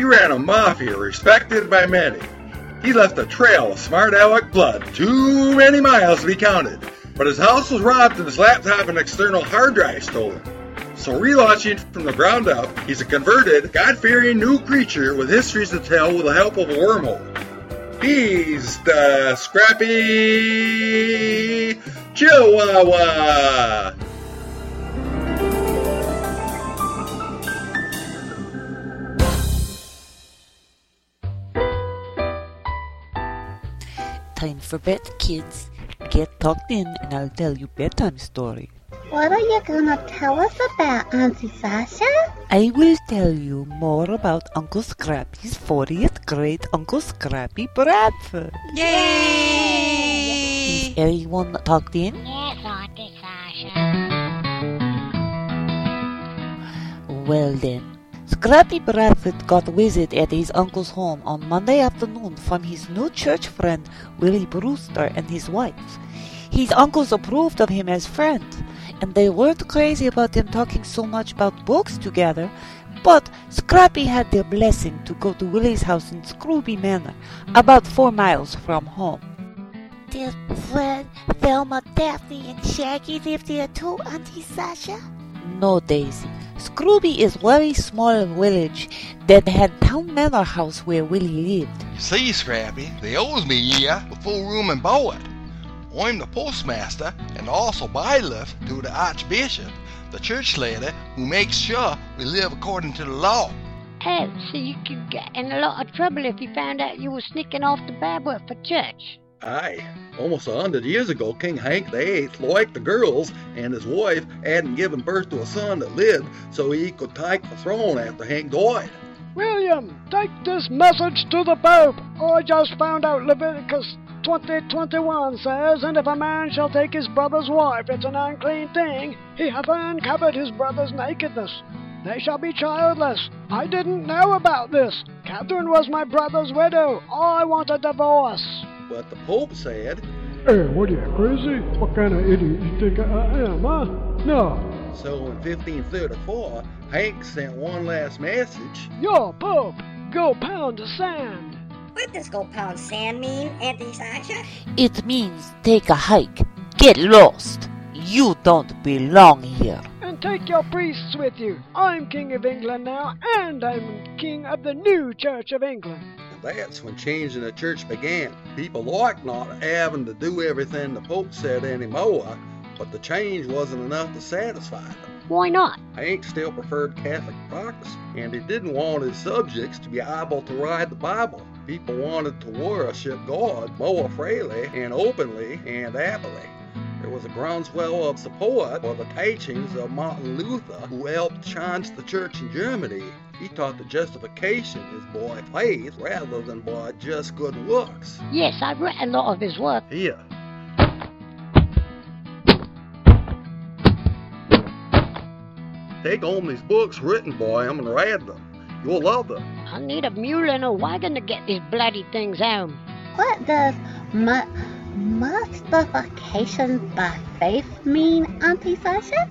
He ran a mafia respected by many. He left a trail of smart aleck blood, too many miles to be counted. But his house was robbed and his laptop and external hard drive stolen. So relaunching from the ground up, he's a converted, God-fearing new creature with histories to tell with the help of a wormhole. He's the Scrappy Chihuahua. Time for bed, kids. Get tucked in and I'll tell you bedtime story. What are you gonna tell us about, Auntie Sasha? I will tell you more about Uncle Scrappy's 40th great Uncle Scrappy Bradford. Yay! Is everyone tucked in? Yes, Auntie Sasha. Well then, Scrappy Bradford got a visit at his uncle's home on Monday afternoon from his new church friend Willie Brewster and his wife. His uncles approved of him as friend, and they weren't crazy about them talking so much about books together, but Scrappy had their blessing to go to Willie's house in Scrooby Manor, about four miles from home. Did Fred, Velma, Daphne, and Shaggy live there too, Auntie Sasha? No, Daisy. Scrooby is very small village that had town manor house where Willie lived. You see, Scrappy, they owes me yeah with full room and board. I'm the postmaster and also bailiff to the archbishop, the church lady who makes sure we live according to the law. Oh, so you could get in a lot of trouble if he found out you were sneaking off the Bible for church. Aye, almost a hundred years ago, King Hank VIII liked the girls, and his wife hadn't given birth to a son that lived so he could take the throne after Hank died. William, take this message to the Pope. I just found out Leviticus 20:21 says, And if a man shall take his brother's wife, it's an unclean thing, he hath uncovered his brother's nakedness. They shall be childless. I didn't know about this. Catherine was my brother's widow. I want a divorce. But the Pope said, Hey, what are you, crazy? What kind of idiot you think I am, huh? No. so in 1534, Hank sent one last message. Yo, Pope, go pound the sand. What does go pound sand mean, Auntie Sasha? It means take a hike. Get lost. You don't belong here. And take your priests with you. I'm King of England now, and I'm King of the new Church of England. That's when change in the church began. People liked not having to do everything the Pope said anymore, but the change wasn't enough to satisfy them. Why not? Hank still preferred Catholic practice, and he didn't want his subjects to be able to read the Bible. People wanted to worship God more freely and openly and happily. There was a groundswell of support for the teachings of Martin Luther, who helped change the church in Germany. He taught that justification is by faith rather than by just good works. Yes, I've read a lot of his work. Here. Take home these books written by him and read them. You'll love them. I need a mule and a wagon to get these bloody things home. What does mu- justification by faith mean, Auntie Sasha?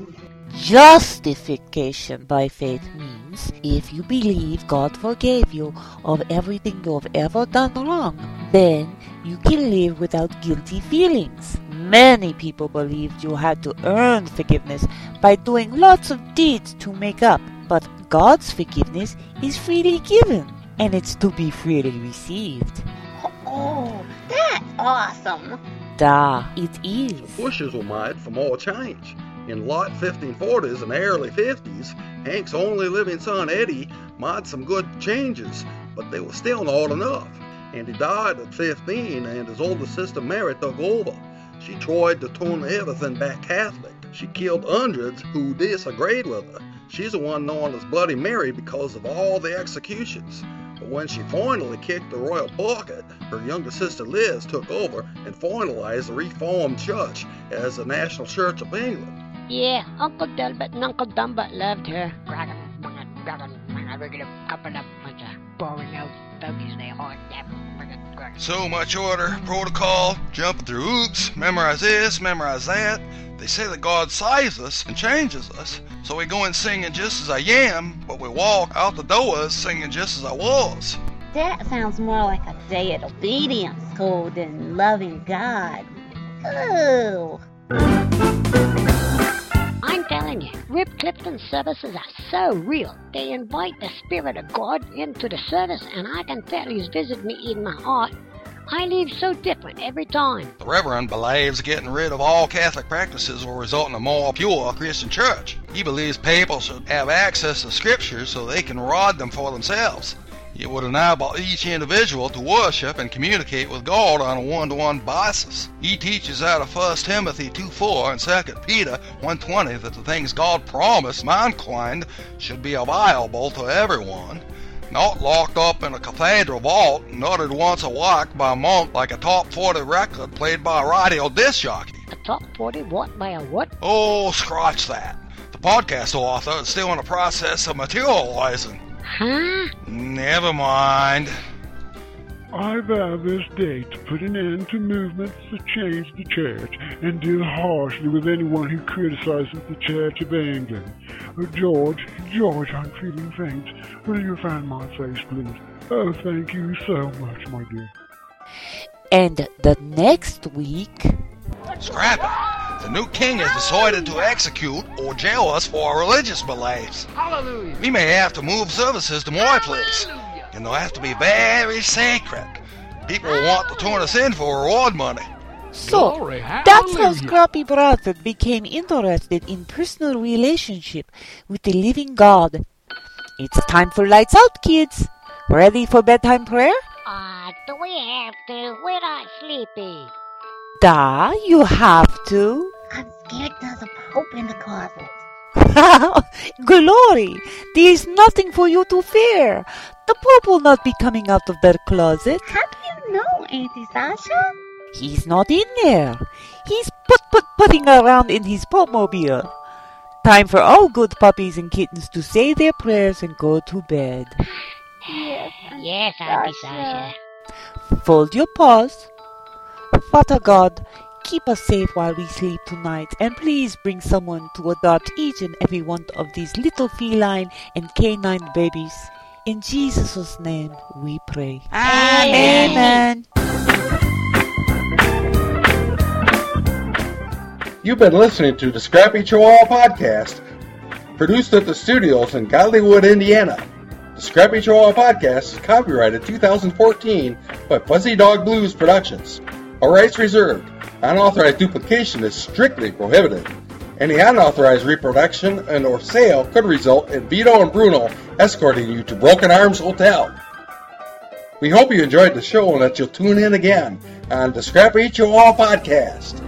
Justification by faith means if you believe God forgave you of everything you've ever done wrong, then you can live without guilty feelings. Many people believed you had to earn forgiveness by doing lots of deeds to make up, but God's forgiveness is freely given, and it's to be freely received. That's awesome. Da, it is. The pushes were made for more change. In late 1540s and early 50s, Hank's only living son Eddie made some good changes, but they were still not enough. And he died at 15, and his older sister Mary took over. She tried to turn everything back Catholic. She killed hundreds who disagreed with her. She's the one known as Bloody Mary because of all the executions. When she finally kicked the royal bucket, her younger sister Liz took over and finalized the Reformed Church as the National Church of England. Yeah, Uncle Delbert and Uncle Dumbert loved her. Couple of boring old. So much order, protocol, jumping through hoops, memorize this, memorize that. They say that God saves us and changes us, so we go in singing just as I am, but we walk out the doors singing just as I was. That sounds more like a dead obedience school than loving God. Ooh. I'm telling you, Rip Clifton services are so real. They invite the Spirit of God into the service, and I can tell He's visited me in my heart. I leave so different every time. The Reverend believes getting rid of all Catholic practices will result in a more pure Christian church. He believes people should have access to Scripture so they can rod them for themselves. It would enable each individual to worship and communicate with God on a one-to-one basis. He teaches out of 1 Timothy 2.4 and 2 Peter 1.20 that the things God promised mankind should be available to everyone, not locked up in a cathedral vault and uttered once a week by a monk like a top 40 record played by a radio disc jockey. A top 40 what by a what? Oh, scratch that. The podcast author is still in the process of materializing. Huh? Never mind. I vow this day to put an end to movements that change the church and deal harshly with anyone who criticizes the Church of England. Oh, George, George, I'm feeling faint. Will you fan my face, please? Oh, thank you so much, my dear. And the next week, Scrap it. The new king has decided to execute or jail us for our religious beliefs. Hallelujah. We may have to move services to my place, and they'll have to be very sacred. People will want to turn us in for reward money. so Glory, that's how. Scrappy Bradford became interested in personal relationship with the living God. It's time for lights out, kids. Ready for bedtime prayer? Ah, do we have to? We're not sleepy. Da, you have to. I'm scared there's a pope in the closet. Glory, there is nothing for you to fear. The Pope will not be coming out of their closet. How do you know, Auntie Sasha? He's not in there. He's put put putting around in his Popemobile. Time for all good puppies and kittens to say their prayers and go to bed. Yes. Yes, Auntie Sasha. Fold your paws. Father God, keep us safe while we sleep tonight, and please bring someone to adopt each and every one of these little feline and canine babies. In Jesus' name we pray. Amen. Amen. You've been listening to the Scrappy Chihuahua Podcast, produced at the studios in Gollywood, Indiana. The Scrappy Chihuahua Podcast is copyrighted 2014 by Fuzzy Dog Blues Productions. All rights reserved. Unauthorized duplication is strictly prohibited. Any unauthorized reproduction and or sale could result in Vito and Bruno escorting you to Broken Arms Hotel. We hope you enjoyed the show and that you'll tune in again on the Scrappy Chihuahua Podcast.